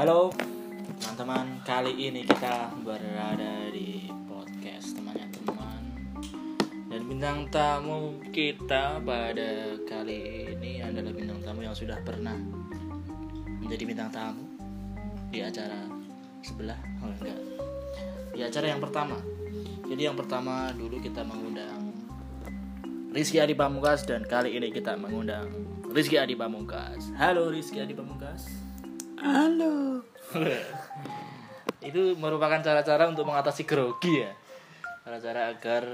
Halo. Teman-teman, kali ini kita berada di podcast temannya teman. Dan bintang tamu kita pada kali ini adalah bintang tamu yang sudah pernah menjadi bintang tamu Di acara sebelah, oh enggak. Di acara yang pertama. Jadi yang pertama dulu kita mengundang Rizky Adi Pamungkas dan kali ini kita mengundang Rizky Adi Pamungkas. Halo Rizky Adi Pamungkas Halo. itu merupakan cara-cara untuk mengatasi grogi ya. Cara-cara agar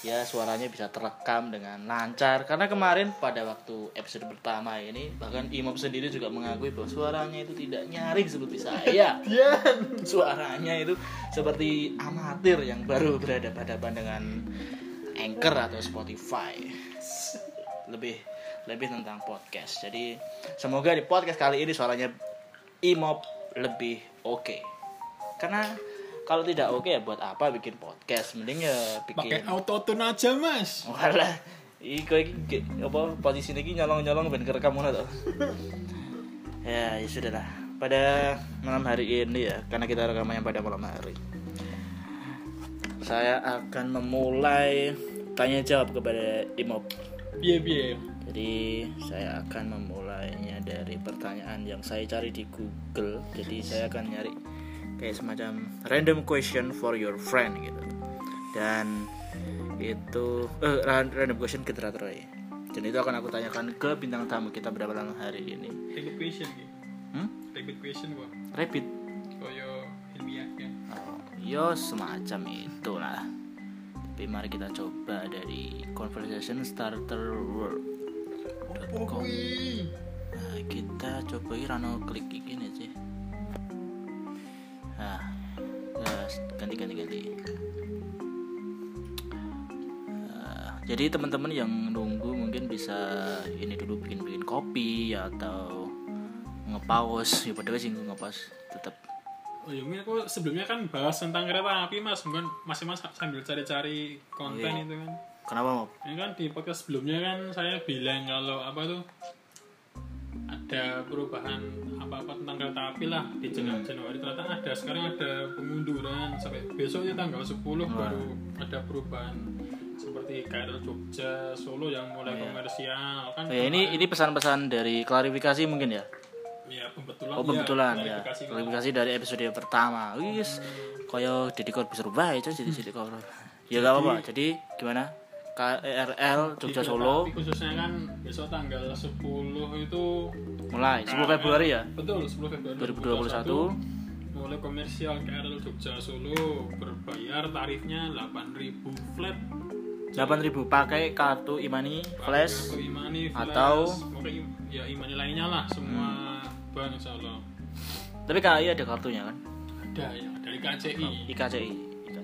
ya suaranya bisa terekam dengan lancar. Karena kemarin pada waktu episode pertama ini bahkan Imam sendiri juga mengakui bahwa suaranya itu tidak nyaring seperti saya. Suaranya itu seperti amatir yang baru berhadapan-hadapan dengan Anchor atau Spotify. Lebih lebih tentang podcast. Jadi semoga di podcast kali ini suaranya Imop lebih oke karena kalau tidak oke ya buat apa bikin podcast mending ya Pakai bikin auto tune aja, Mas. Walah, Iko iki apa posisi ini nyolong-nyolong ben kerekam ngono to. ya, ya sudah lah. Pada malam hari ini ya, karena kita rekamannya pada malam hari. Saya akan memulai tanya jawab kepada Imop. Piye piye. Jadi saya akan memulainya dari pertanyaan yang saya cari di Google. Jadi saya akan nyari kayak semacam random question for your friend gitu. Dan itu eh, ran- random question ke terakhir Dan itu akan aku tanyakan ke bintang tamu kita pada malam hari ini. Rapid question ki. Hmm? Rapid question kok. Rapid. Koyo ilmiah ya. Oh, yo semacam itulah. Tapi mari kita coba dari conversation starter world. Oh. Nah, kita coba rano klik gini sih. Nah, ganti ganti ganti. Nah, jadi teman-teman yang nunggu mungkin bisa ini dulu bikin bikin kopi atau ngepaus ya padahal sih ngepaus tetap Oh iya, ini aku sebelumnya kan bahas tentang kereta api mas, mungkin masih mas sambil cari-cari konten Iya. itu kan. Kenapa mau Ini kan di podcast sebelumnya kan saya bilang kalau apa tuh ada perubahan apa-apa tentang kereta api lah di Jan- Januari. Ternyata ada sekarang ada pengunduran. Sampai besoknya tanggal 10 baru ada perubahan seperti KRL Jogja Solo yang mulai komersial kan? Ya ini ini pesan-pesan dari klarifikasi mungkin ya? Ya pembetulan oh pembetulan ya, ya. klarifikasi. klarifikasi dari episode pertama. Wis koyo Deddy Corbuzier rubah itu jadi jadi ya gak apa-apa. Jadi gimana KRL Jogja Di kereta Solo. khususnya kan besok tanggal 10 itu mulai 10 Februari ya? Betul, 10 Februari 2021. mulai komersial KRL Jogja Solo berbayar tarifnya 8.000 flat. 8000 pakai kartu Imani Flash Kartu Imani, Flash, atau- ya Imani lainnya lah semua Hmm. bank insya Allah. Tapi KAI ada kartunya kan? Ada ya dari KCI IKCI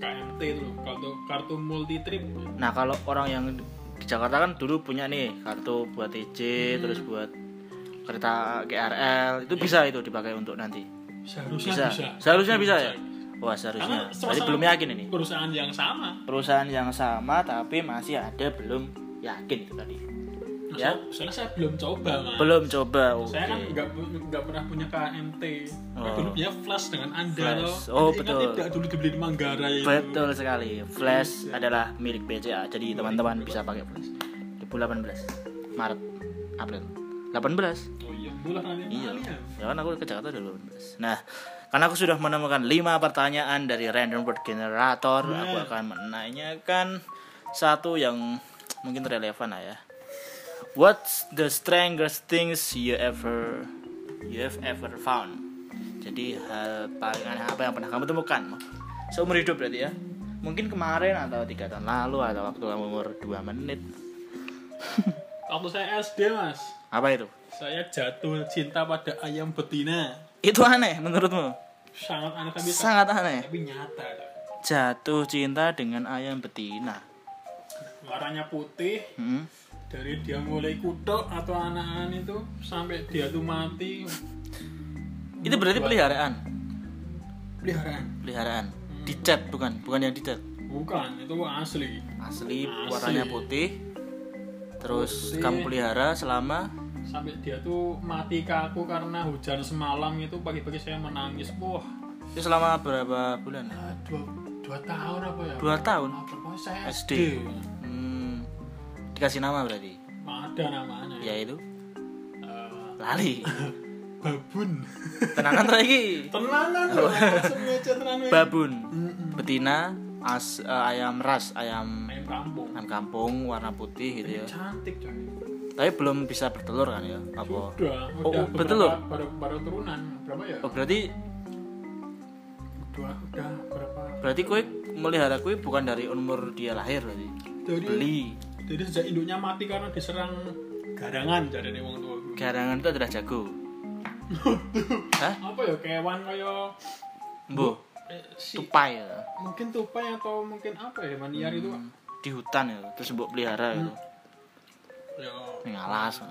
KMT itu loh kartu kartu multi trip nah kalau orang yang di Jakarta kan dulu punya nih kartu buat TJ Hmm. terus buat kereta KRL itu bisa itu dipakai untuk nanti. Seharusnya bisa, bisa, seharusnya bisa ya? Wah seharusnya. Jadi sama-sama belum yakin ini. perusahaan yang sama. Perusahaan yang sama tapi masih ada belum yakin itu tadi ya. So- soalnya saya belum coba mas. Belum coba oke saya kan nggak nggak pernah punya KMT Oh. dulu punya flash dengan anda Flash. loh. Oh, Ingat betul. tidak dulu dibeli di Manggarai itu. Betul sekali. Flash adalah milik BCA jadi teman-teman bisa pakai flash. 2018 Maret April. 18 oh iya bulan iya. ya. ya kan aku ke Jakarta 18 nah karena aku sudah menemukan 5 pertanyaan dari random word generator aku akan menanyakan satu yang mungkin relevan lah ya What's the strangest things you ever you have ever found? Jadi hal paling aneh apa yang pernah kamu temukan? Seumur hidup berarti ya? Mungkin kemarin atau tiga tahun lalu atau waktu kamu umur 2 menit. waktu saya SD mas Apa itu? saya jatuh cinta pada ayam betina Itu aneh menurutmu? sangat aneh tapi Sangat aneh. tapi nyata. Jatuh cinta dengan ayam betina. warnanya putih Hmm. Dari dia mulai kutok atau anak-anak itu sampai dia tuh mati Itu berarti peliharaan. peliharaan Peliharaan. Dicat bukan? Bukan yang dicat. bukan itu Asli, asli Asli. warnanya putih. Terus Putih. kamu pelihara selama sampai dia tuh mati ke aku karena hujan semalam itu pagi-pagi saya menangis wah itu selama berapa bulan ah, dua, dua tahun apa ya dua tahun apa saya SD. SD, hmm. Dikasih nama berarti? Ada namanya. Ya itu. Eh, lali. Babun. Tenanan lagi. Tenanan loh tenanan babun. Betina as eh, ayam ras ayam ayam kampung. ayam kampung warna putih gitu ya. Cantik coy tapi belum bisa bertelur kan ya? Apa? Udah Oh, udah oh, beberapa- baru baru turunan. Berapa ya? Oh berarti dua udah berapa? berarti kue melihara kue bukan dari umur dia lahir berarti? Dari beli jadi sejak induknya mati karena diserang garangan jadi nih wong tua. Garangan itu adalah jago. Hah? apa ya kewan kayak bu eh, si tupai ya? Mungkin tupai atau mungkin apa ya maniar itu Hmm, di hutan ya terus mbok pelihara gitu ya. Ning alas.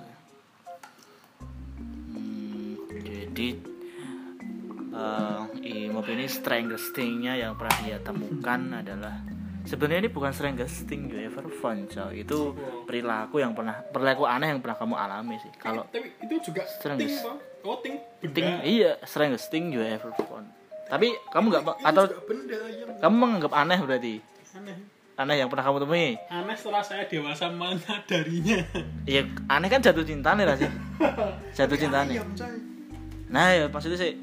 Hmm, jadi eh Imob ini strangest thing-nya yang pernah dia temukan adalah sebenarnya ini bukan strangest thing you ever found coy. itu perilaku yang pernah perilaku aneh yang pernah kamu alami sih. Kalau tapi itu juga Strangest. ting toh oh ting benda. Thing iya strangest thing you ever found tapi kamu nggak atau benda yang kamu menganggap aneh berarti? Aneh. Aneh yang pernah kamu temui? Aneh setelah saya dewasa menyadarinya iya aneh kan jatuh cinta nih lah sih? Jatuh cinta nih Nah ya maksudnya sih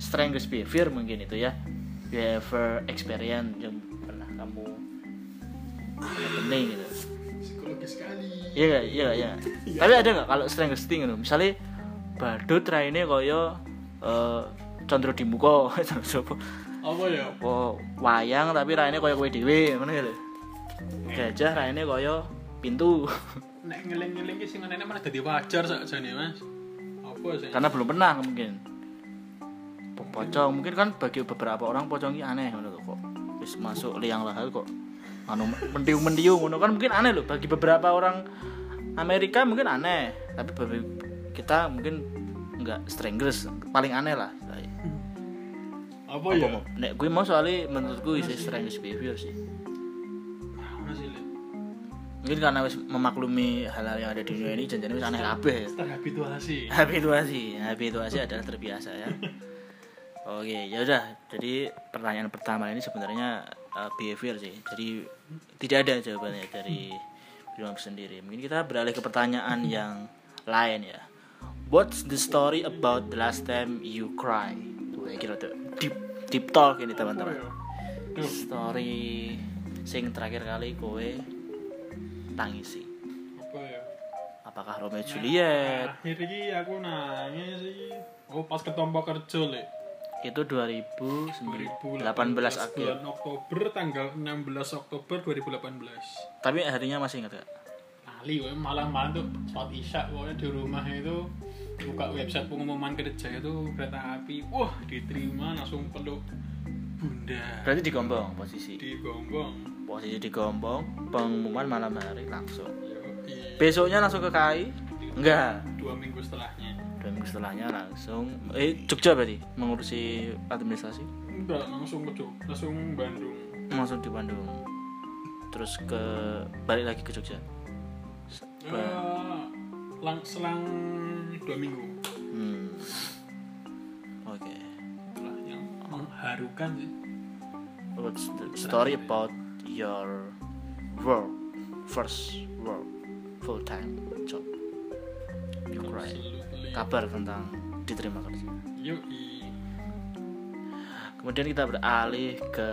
strangest behavior mungkin itu ya. You ever experience kamu. Penting gitu. Psikologis sekali. Iya gak? Iya gak? Iya. Gak? Tapi ada gak kalau strangest thing gitu Misalnya badut raine koyo eh condro di muka apa ya? Oh, wayang tapi raine koyo kowe dhewe ngono gitu Gajah raine koyo pintu. Nek ngeling-ngeling ki sing ngene malah dadi wajar sakjane Mas. Apa sih? Karena belum pernah mungkin. Po- pocong mungkin kan bagi beberapa orang pocong ini aneh ngono kok wis masuk liang lahat kok. Anu mendiung-mendiung ngono. Kan mungkin aneh loh bagi beberapa orang Amerika mungkin aneh tapi bagi kita mungkin enggak strangers paling aneh lah. Apa apa ya? mau? Nek gue mau soalnya strangest behavior sih. Mana sih Lek? mungkin karena wis memaklumi hal-hal yang ada di dunia ini jangan wis aneh kabeh. Ya terhabituasi. Habituasi habituasi adalah terbiasa ya oke ya udah. Jadi pertanyaan pertama ini sebenarnya uh, behavior sih. Jadi tidak ada jawabannya dari Bimam sendiri. Mungkin kita beralih ke pertanyaan yang lain ya. What's the story about the last time you cry? Tuh, kira tuh deep deep talk ini teman-teman. Ya Duh, story sing terakhir kali kowe tangisi apa ya? Apakah Romeo Juliet? akhir ini aku nangis sih oh pas ketompo kerja le itu 2018 2018 akhir. bulan Oktober tanggal 16 Oktober 2018 tapi harinya masih ingat gak? Lali gue malah malam tuh sholat isya pokoknya di rumah itu buka website pengumuman kerja itu kereta api wah diterima langsung peluk bunda. Berarti digombong posisi? Di gombong posisi digombong pengumuman malam hari langsung. Yoi. besoknya langsung ke KAI enggak. dua minggu setelahnya dua minggu setelahnya langsung eh Jogja berarti mengurusi administrasi? Enggak langsung ke Jog- langsung Bandung. Langsung di Bandung. Terus ke balik lagi ke Jogja? Eh, lang selang dua minggu. Hmm. oke. Lah yang mengharukan sih. What's the story about your work first work full time job you cry. Kabar tentang diterima kerja. Yoi. kemudian kita beralih ke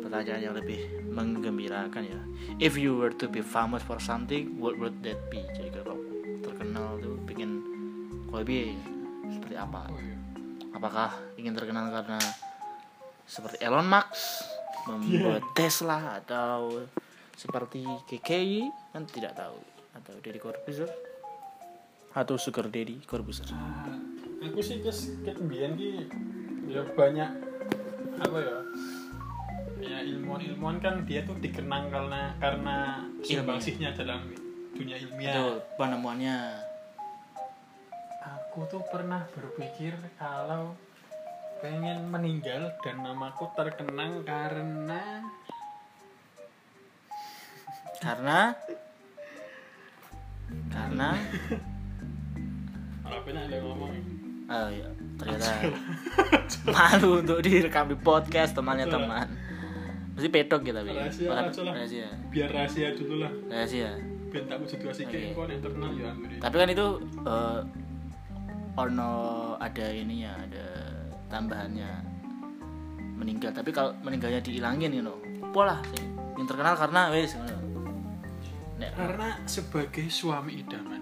pertanyaan yang lebih menggembirakan ya. If you were to be famous for something what would that be? Jadi kalau terkenal tuh kau lebih seperti apa? Oh, iya. apakah ingin terkenal karena seperti Elon Musk membuat Tesla atau seperti KKI kan tidak tahu. Atau Deddy Corbuzier atau Sugar Daddy Corbuzier. Ah, aku sih kes ketembian ki ya banyak apa ya ya ilmuwan-ilmuwan kan dia tuh dikenang karena karena sumbangsihnya dalam dunia itu ilmiah penemuannya. Aku tuh pernah berpikir kalau pengen meninggal dan namaku terkenang karena karena? Karena HP nya ada yang ngomong Oh iya, ternyata malu untuk direkam di podcast temannya teman. Mesti pedok kita, Bi. Rahasia lah. Rahasia. biar rahasia dulu lah Rahasia. biar tak Oke. kayak kok yang terkenal ya Tapi kan itu eh ono ada ininya, ada tambahannya meninggal. Tapi kalau meninggalnya dihilangin you know. Pola sih. Yang terkenal karena wes. Nek karena sebagai suami idaman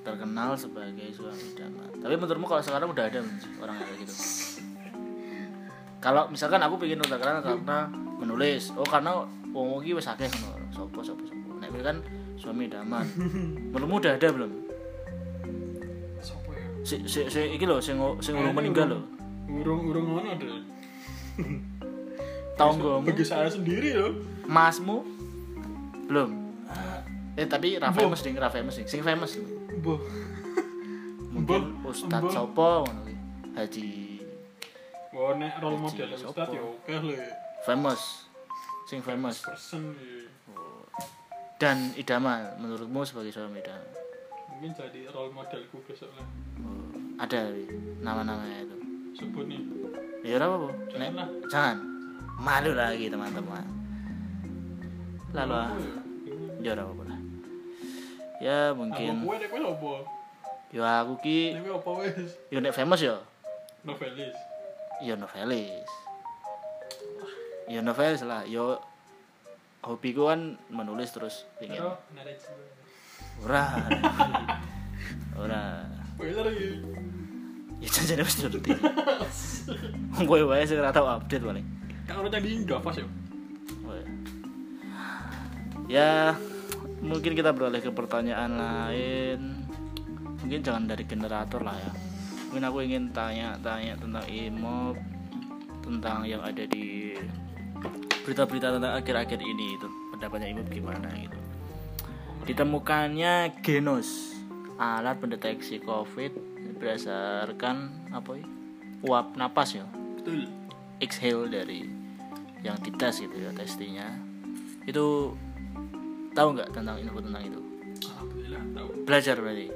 terkenal sebagai suami idaman. Tapi menurutmu kalau sekarang udah ada orang kayak gitu? Kalau misalkan aku pengen terkenal karena menulis, oh karena wong iki wis akeh ngono. Sopo sopo sopo. Nek kan suami idaman. Menurutmu udah ada belum? ya Si si, si iki lho sing sing urung meninggal lho. urung urung ngono deh Tonggomu, bagi saya sendiri loh masmu belum. Eh tapi ra famous ding, ra famous ding. Sing famous mungkin Mbah, Ustadz mbah. sopo ngono ki. Haji Wah, nek role model Ustad sopo? ya oke le famous. Sing famous. person ya. dan idaman menurutmu sebagai suami idaman mungkin jadi role modelku besok lah. Oh, ada Wi, nama-namanya itu. Sebut nih. Ya ora apa-apa. Jangan Nek, jangan. Malu lagi teman-teman. Lalu ah. Apa ya? ora mungkin. Kue nek kue apa? ya aku ki Nek wes? ya nek famous ya. Novelis. ya novelis. Ya novelis lah. Ya hobiku kan menulis terus pengen. Ora. Ora. Ya jangan mesti ngerti wong kowe wae sing ora tau update paling Kan tadi enggak pas ya. Mungkin kita beralih ke pertanyaan lain. Mungkin jangan dari generator lah ya. Mungkin aku ingin tanya-tanya tentang imob tentang yang ada di berita-berita tentang akhir-akhir ini itu. Pendapatnya imob gimana gitu. Ditemukannya genos alat pendeteksi covid berdasarkan apa ya? Uap napas ya. Betul. exhale dari yang dites gitu ya testingnya itu tahu nggak tentang info tentang itu? Alhamdulillah tahu. belajar berarti?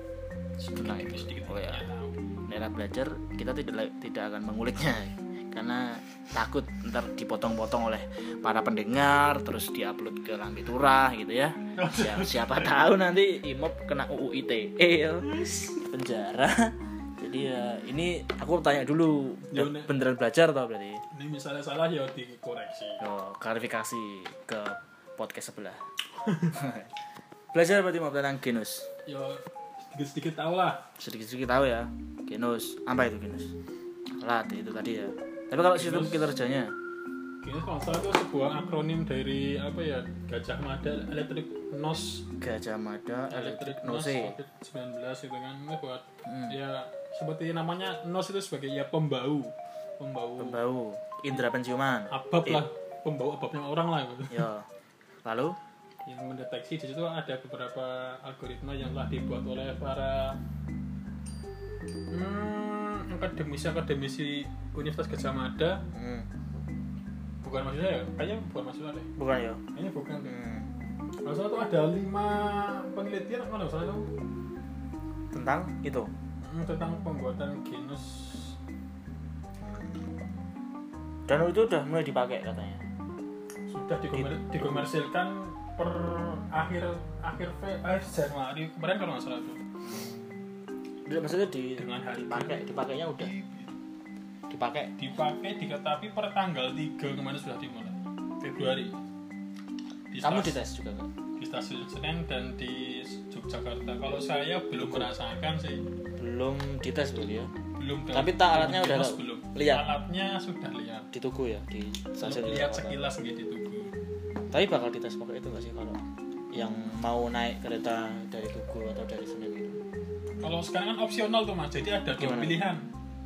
Tentang itu. Sedikit oh ya. tahu. daerah belajar kita tidak tidak akan menguliknya. Karena takut ntar dipotong-potong oleh para pendengar terus diupload ke Lambe Turah gitu ya. Siapa, siapa tahu nanti Imob kena UU ITE penjara. Jadi ya ini aku tanya dulu. Ya, Nek. beneran belajar tau berarti? Ini misalnya salah ya dikoreksi. Oh, klarifikasi ke podcast sebelah. Belajar berarti mau tentang genus. Ya sedikit-sedikit tahu lah. Sedikit-sedikit tahu ya. Genus. Apa itu genus? Alat itu tadi ya. Tapi kalau sistem Genus. kinerjanya, Ini kalau salah itu sebuah akronim dari apa ya Gajah Mada Electric Nos Gajah Mada Electric Electric Nos Nose. COVID-19 itu kan ini buat Hmm. ya seperti namanya Nos itu sebagai ya pembau pembau Pembau, indera penciuman. abab lah pembau ababnya orang lah gitu. Ya. Lalu? Yang mendeteksi di situ ada beberapa algoritma yang telah dibuat oleh para hmm, akademisi akademisi Universitas Gajah Mada. Hmm, bukan mahasiswa ya? Kayaknya bukan mahasiswa deh. Bukan ya. kayaknya bukan. Hmm, kalau salah tuh ada lima penelitian apa nggak salah itu tentang itu. hmm, tentang pembuatan genus. Dan itu udah mulai dipakai katanya. Sudah dikomer- dikomersilkan per akhir akhir Fe- akhir Januari. Kemarin kalau nggak salah tuh. Maksudnya di Dengan hari dipakai, dipakainya udah? Dipakai. dipakai diketahui per tanggal 3 kemarin sudah dimulai. Februari. Di Kamu stas- dites juga kan? di stasiun Senen dan di Yogyakarta. Kalau saya belum merasakan sih. Belum dites berarti ya. belum Tapi tak alatnya udah belum Lihat? alatnya sudah lihat Di tugu ya, di stasiun lihat sekilas gitu di tugu Tapi bakal dites pakai itu gak sih kalau yang mau naik kereta dari Tugu atau dari Senen gitu? kalau sekarang kan opsional tuh mas jadi ada dua Gimana? pilihan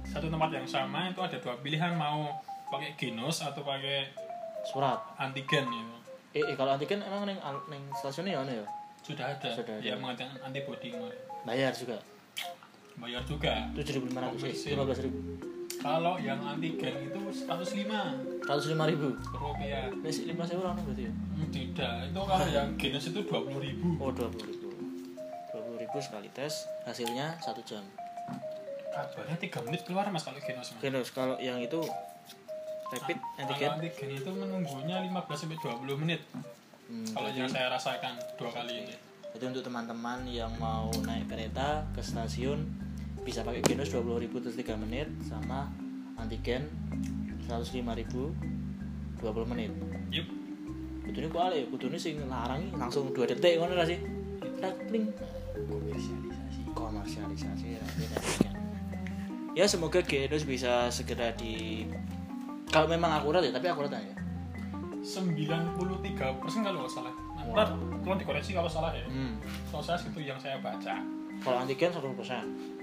satu tempat yang sama itu ada dua pilihan mau pakai genos atau pakai Surat. antigen gitu Eh, eh, kalau antigen emang neng neng stasiunnya ya, ya? sudah ada Sudah ada. yang mengatakan antibody Bayar juga. bayar juga Tujuh ribu lima ratus, Komersil. lima belas ribu, kalau yang antigen itu 105 seratus lima ribu. rupiah Nasi lima sewa orang berarti ya? Tidak itu kalau yang genos itu 20 ribu Oh dua puluh ribu. Dua puluh ribu sekali tes, hasilnya satu jam. kabarnya 3 menit keluar mas kalau genos mas Genos kalau yang itu rapid antigen kalau antigen itu menunggunya 15 sampai 20 menit Hmm, kalau yang saya rasakan dua kali ini Jadi untuk teman-teman yang mau naik kereta ke stasiun bisa pakai Genos 20.000 terus 3 menit sama antigen 105.000 20 menit. yup Kudune kok ale, kudune sing larang langsung 2 detik ngono lah sih. Tak pling. komersialisasi Komersialisasi ya, beda kan. Ya semoga Genos bisa segera di kalau memang akurat ya, tapi akurat ya. 93 persen kalau nggak salah ntar tolong dikoreksi kalau salah ya Hmm. kalau saya situ yang saya baca Kalau antigen 100%.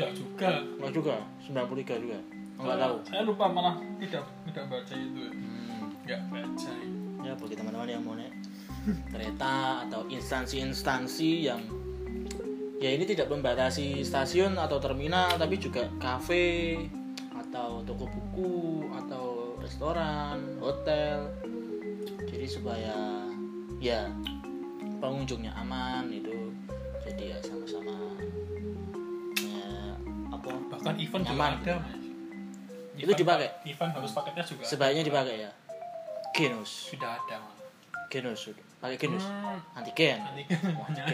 Udah juga Enggak juga, 93 juga. Enggak tahu. saya lupa malah tidak tidak baca itu Hmm. nggak baca ya bagi teman-teman yang mau naik kereta atau instansi-instansi yang ya ini tidak membatasi stasiun atau terminal tapi juga kafe atau toko buku atau restoran, hotel. Jadi supaya ya pengunjungnya aman itu bahkan event juga ada mas Itu dipakai? event harus paketnya juga sebaiknya dipakai ya. Genus, sudah ada mas genus sudah. Pakai genus. Hmm, Antigen. nanti kan semuanya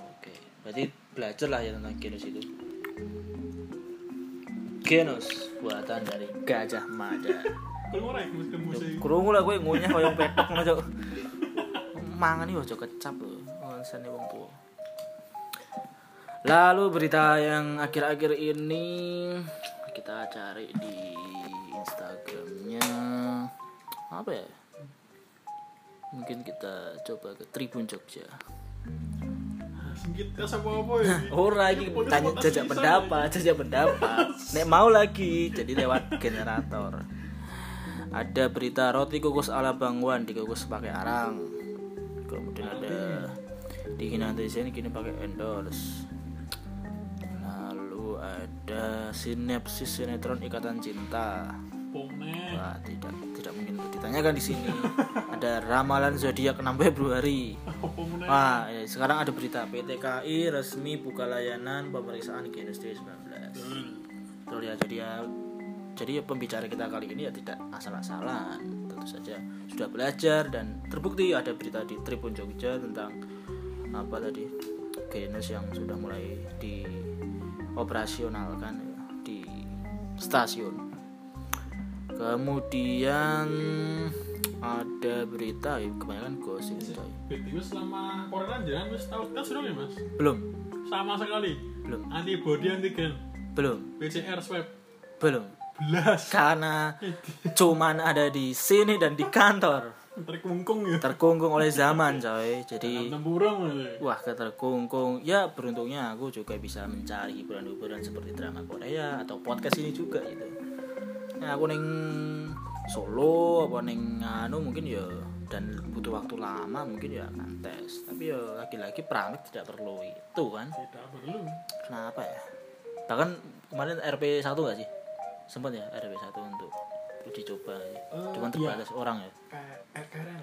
Oke. Berarti belajar lah ya tentang genus itu. Genus buatan dari Gajah Mada. Krungu lah gue ngunyah koyo petok ngono. Mangan iki aja kecap lho. Alasannya wong tua. Lalu berita yang akhir-akhir ini kita cari di Instagramnya apa ya? Mungkin kita coba ke Tribun Jogja. kita sama apa ya Ora iki tanya jajak pendapat, jajak pendapat. Nek mau lagi jadi lewat generator. Ada berita roti kukus ala Bang Wan dikukus pakai arang. Kemudian ada di sini kini pakai endorse. Ada sinopsis sinetron Ikatan Cinta. Wah, tidak tidak mungkin ditanyakan di sini. Ada ramalan zodiak 6 Februari. Pone Wah, ya, sekarang ada berita PT KAI resmi buka layanan pemeriksaan genus D19. Betul ya, jadi ya jadi ya pembicara kita kali ini ya tidak asal-asalan. Tentu saja sudah belajar dan terbukti ada berita di Tribun Jogja tentang apa tadi genus yang sudah mulai dioperasionalkan ya, di stasiun. Kemudian ada berita ya kebanyakan gosip coy. BTW selama corona jangan wis tahu tes dong ya mas? Belum. Sama sekali. Belum. Antibody antigen. Belum. PCR swab. Belum. Belas. Karena cuman ada di sini dan di kantor terkungkung ya. Terkungkung oleh zaman coy. Jadi burung ya. wah keterkungkung ya beruntungnya aku juga bisa mencari hiburan-hiburan seperti drama Korea atau podcast ini juga gitu. Nah aku neng Solo apa neng anu mungkin ya dan butuh waktu lama mungkin ya akan tes. Tapi ya lagi-lagi pramit tidak perlu itu kan. Tidak perlu. Kenapa ya? Bahkan kemarin RP 1 gak sih? Sempat ya RP 1 untuk uji coba ya. Eh, Cuman iya. terbatas orang ya. kayak RKRL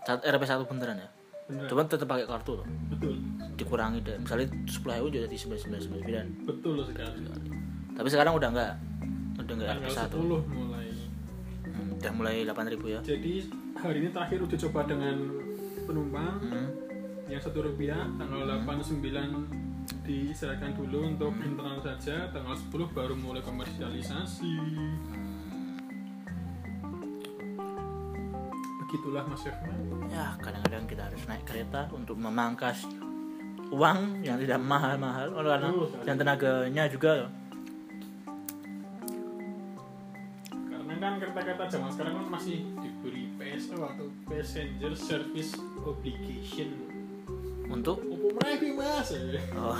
Saat RP 1 beneran ya. bener Cuman tetap pakai kartu loh. betul Dikurangi deh. Misalnya 10 ewu jadi 9999. betul sekali Tapi sekarang udah enggak. Udah enggak RP tanggal 1. 10 mulai Hmm, udah mulai 8000 ya. jadi hari ini terakhir uji coba dengan penumpang Hmm. yang satu rupiah tanggal 8 9 diserahkan dulu untuk internal saja tanggal 10 baru mulai komersialisasi begitulah mas Yofman Ya, kadang-kadang kita harus naik kereta untuk memangkas uang yang tidak mahal-mahal. Oh, karena dan tenaganya juga. Loh. karena kan kereta-kereta zaman sekarang kan masih diberi PSO atau Passenger Service Obligation. Untuk? Apa mereka mas. Oh,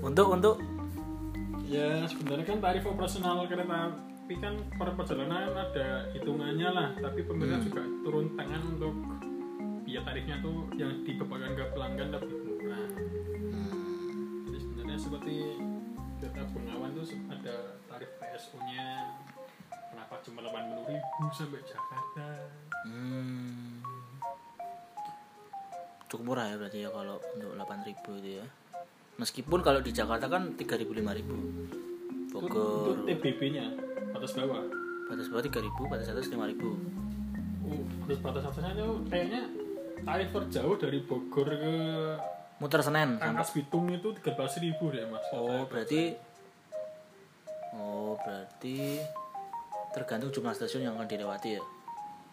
untuk untuk? Ya sebenarnya kan tarif operasional kereta api kan per perjalanan ada hitungannya lah. Tapi pemerintah juga turun tangan untuk biaya tarifnya tuh yang dibebankan ke pelanggan lebih murah. Jadi sebenarnya seperti kereta Bengawan tuh ada tarif PSO nya kenapa cuma 80 ribu sampai Jakarta? Hmm. Cukup murah ya berarti ya kalau untuk 8000 itu ya. meskipun kalau di Jakarta kan 3000 5000 Itu, Bogor. Itu TBB-nya batas bawah. batas bawah 3000 batas atas 5000 Oh, terus batas atasnya itu kayaknya tarif terjauh dari Bogor ke muter Senen Rangkas Bitung itu 13.000 ribu deh mas. oh berarti oh berarti tergantung jumlah stasiun yang akan dilewati ya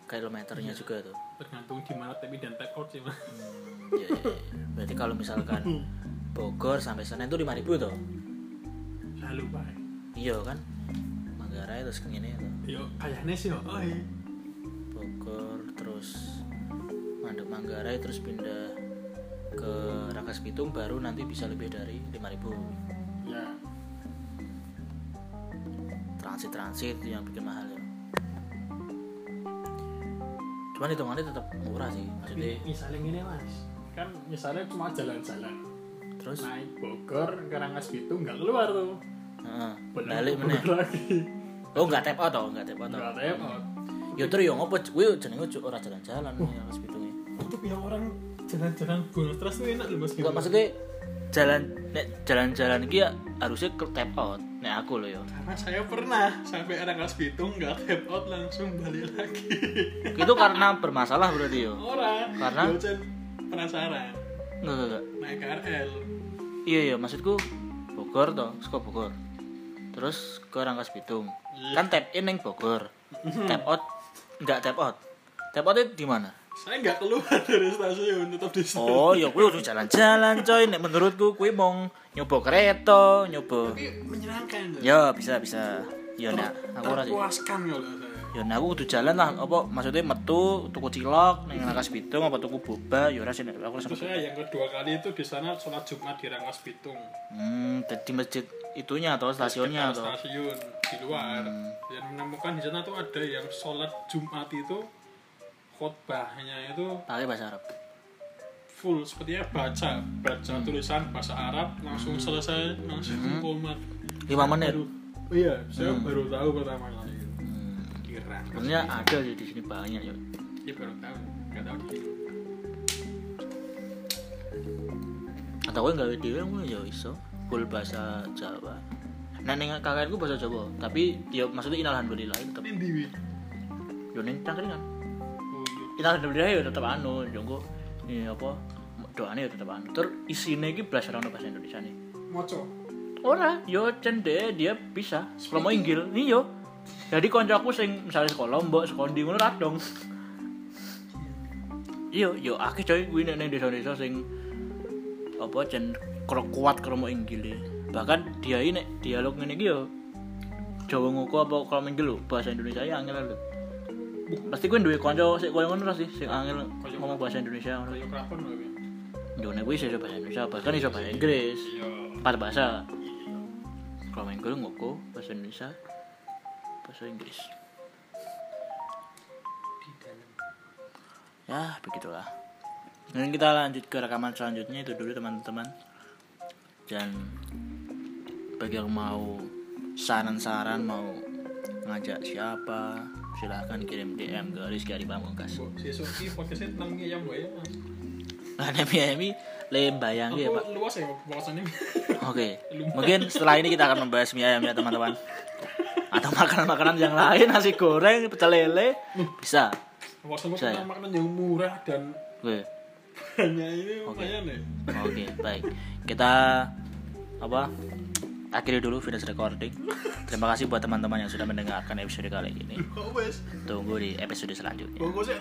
kilometernya juga tuh Tergantung di mana tapi dan take out sih mas. Hmm, iya, iya, iya. berarti kalau misalkan Bogor sampai Senen tuh 5000 tuh Lalu pak. iya kan Manggarai terus ini tuh Yo kayaknya sih yo. Oh. Bogor terus Mandek Manggarai terus pindah ke Rangkas Bitung baru nanti bisa lebih dari 5000 Ya. transit transit yang bikin mahal ya cuman hitungannya tetap murah sih maksudnya Misalnya gini mas, kan misalnya cuma jalan-jalan terus naik Bogor ke Rangkas Bitung nggak keluar tuh. heeh, balik lagi. Oh nggak tap out toh nggak tap out Nggak repot. ya terus yang apa gue jenenge cuk ora jalan-jalan ya Rangkas Bitung Untuk yang orang jalan-jalan bonus terus tuh enak loh mas. Enggak maksudnya jalan nek jalan-jalan iki ya harusnya ke tap out nek aku loh ya Karena saya pernah sampai Rangkas Bitung nggak tap out langsung balik lagi. itu karena bermasalah berarti yo Orang. Karena? Yo, Cen, penasaran enggak enggak, naik KRL. iya iya maksudku Bogor toh suka Bogor terus ke Rangkas Bitung kan tap in yang Bogor. Tap out enggak tap out. Tap out itu di mana? Saya nggak keluar dari stasiun tetap di situ. oh ya gue udah jalan-jalan coy. Nek menurutku gue mau nyoba kereta nyoba Tapi menyenangkan. ya bisa bisa. Ya nek aku Terpuaskan kalau saya. ya nek aku kudu jalan lah apa maksudnya metu tuku cilok ning Rangkas Bitung apa tuku boba ya ora sih nek aku Terus saya yang kedua kali itu di sana sholat Jumat di Rangkas Bitung. hmm di masjid itunya atau stasiunnya atau? stasiun di luar. Dan menemukan di sana tuh ada yang sholat Jumat itu khotbahnya itu pakai bahasa Arab. full sepertinya baca baca tulisan bahasa Arab langsung selesai langsung komat lima menit baru oh iya saya baru tahu pertama kali itu. Hmm. kira. Sebenarnya ada sih di sini banyak ya. Ya baru tahu. Nggak tahu. Atau gue nggak dewe gue ya iso. Full bahasa Jawa ning kakakku bahasa Jawa tapi ya maksudnya inalhamdulillah tetap ini di yo ning cangkringan oh iya. Inalhamdulillah ya tetap anu jongko ini apa doanya ya tetap anu. Ter isinya iki belajar ono bahasa Indonesia nih moco ora yo cende dia bisa kalau mau inggil. Nih yo jadi koncoku sing misalnya sekolah mbok sekolah di ngono radong. Iya yo akeh coy kuwi nek ning desa-desa sing apa jen kro kuat kalau mau inggil bahkan dia ini dialog iki yo Jawa ngoko apa kalau minggil lho bahasa Indonesia ya angel lho. Pasti gue duwe kanca sik koyo ngono sih sing angel ngomong bahasa Indonesia ngono. Kayak keraton loh ya yo nek iso bahasa Indonesia bahkan iso bahasa Inggris. Iya. Empat bahasa. Kalau main gue ngoko bahasa Indonesia bahasa Inggris. Ya begitulah. Dan kita lanjut ke rekaman selanjutnya itu dulu teman-teman. Dan bagi yang mau saran-saran mau ngajak siapa silahkan kirim DM ke Rizky Adi Pamungkas si Sofi podcastnya tentang mie ayam gak ya mas nah Nemi Nemi lembayang ya pak luas ya bahasannya Oke, mungkin setelah ini kita akan membahas mie ayam ya teman-teman. Atau makanan-makanan yang lain, nasi goreng, pecel lele, bisa. Saya. tentang makanan yang murah dan Oke, hanya ini lumayan ya oke, baik. Kita apa? Akhiri dulu video recording. Terima kasih buat teman-teman yang sudah mendengarkan episode kali ini. Tunggu di episode selanjutnya. ya